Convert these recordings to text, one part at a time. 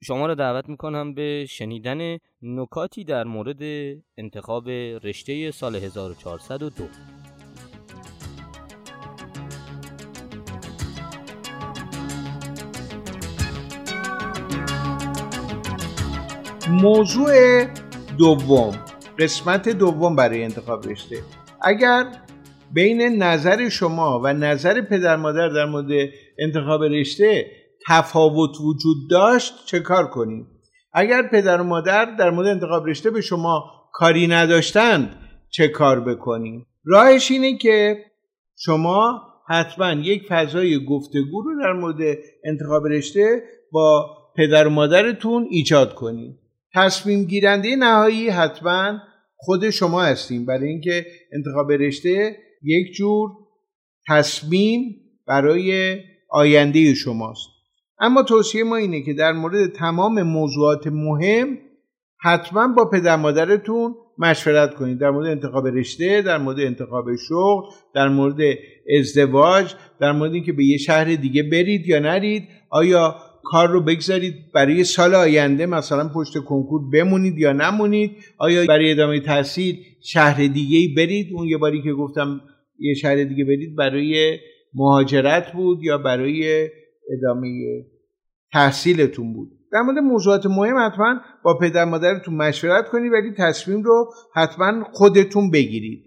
شما را دعوت می‌کنم به شنیدن نکاتی در مورد انتخاب رشته سال 1402 موضوع دوم قسمت دوم برای انتخاب رشته. اگر بین نظر شما و نظر پدر مادر در مورد انتخاب رشته تفاوت وجود داشت چه کار کنیم؟ اگر پدر و مادر در مورد انتخاب رشته به شما کاری نداشتند چه کار بکنیم؟ راهش اینه که شما حتما یک فضای گفتگو رو در مورد انتخاب رشته با پدر و مادرتون ایجاد کنید. تصمیم گیرنده نهایی حتما خود شما هستیم. برای اینکه انتخاب رشته یک جور تصمیم برای آینده شماست. اما توصیه ما اینه که در مورد تمام موضوعات مهم حتما با پدر مادرتون مشورت کنید. در مورد انتخاب رشته در مورد انتخاب شغل در مورد ازدواج در مورد اینکه به یه شهر دیگه برید یا نرید. آیا کار رو بگذارید برای سال آینده مثلا پشت کنکور بمونید یا نمونید؟ آیا برای ادامه تحصیل شهر دیگه برید؟ اون یه باری که گفتم یه شهر دیگه برید برای مهاجرت بود یا برای ادامه تحصیلتون بود. در مورد موضوعات مهم حتما با پدر مادرتون مشورت کنید ولی تصمیم رو حتما خودتون بگیرید.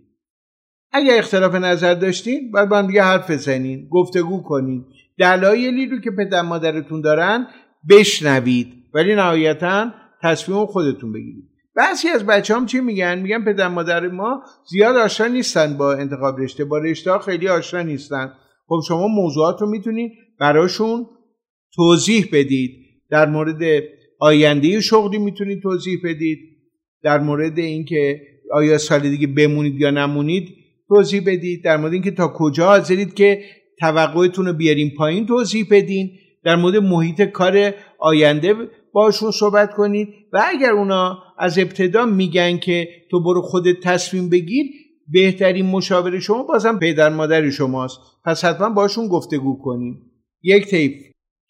اگر اختلاف نظر داشتین باید با هم دیگه حرف بزنین گفتگو کنید دلایلی رو که پدر مادرتون دارن بشنوید ولی نهایتا تصمیم خودتون بگیرید. بعضی از بچه هم چی میگن؟ میگن پدر مادر ما زیاد آشنا نیستن با انتخاب رشته با رشته خیلی آشنا نیستن. خب شما موضوعات رو می‌تونید براشون توضیح بدید. در مورد آینده شغلی می‌تونید توضیح بدید. در مورد اینکه آیا سال دیگه بمونید یا نمونید توضیح بدید. در مورد اینکه تا کجا حاضرید که توقعتون رو بیاریم پایین توضیح بدین. در مورد محیط کار آینده باشون صحبت کنید. و اگر اونا از ابتدا میگن که تو برو خودت تصمیم بگیر بهترین مشاور شما بازم پدر مادر شماست. پس حتما باشون گفتگو کنید یک طیف.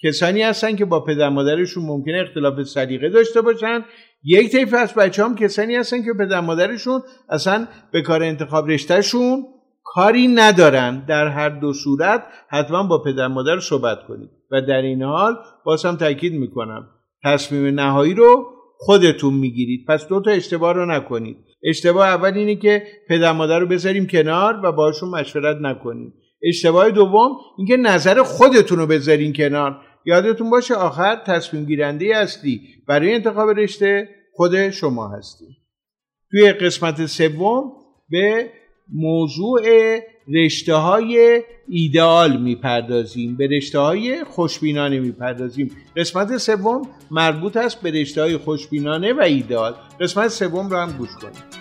کسانی هستن که با پدر مادرشون ممکنه اختلاف سلیقه داشته باشن. یک طیف از بچه هم کسانی هستن که پدر مادرشون اصلا به کار انتخاب رشتهشون کاری ندارن. در هر دو صورت حتما با پدر مادر صحبت کنید. و در این حال باز هم تاکید می‌کنم. تصمیم نهایی رو خودتون می‌گیرید. پس دو تا اشتباه رو نکنید. اشتباه اول اینه که پدر مادر رو بذاریم کنار و باشون مشورت نکنید. اشتباه دوم اینکه نظر خودتون رو بذارین کنار. یادتون باشه آخر تصمیم گیرنده هستی برای انتخاب رشته خود شما هستی توی قسمت سوم به موضوع رشته های ایدئال می‌پردازیم به رشته های خوشبینانه می‌پردازیم. قسمت سوم مربوط است به رشته های خوشبینانه و ایدئال. قسمت سوم رو هم گوش کنیم.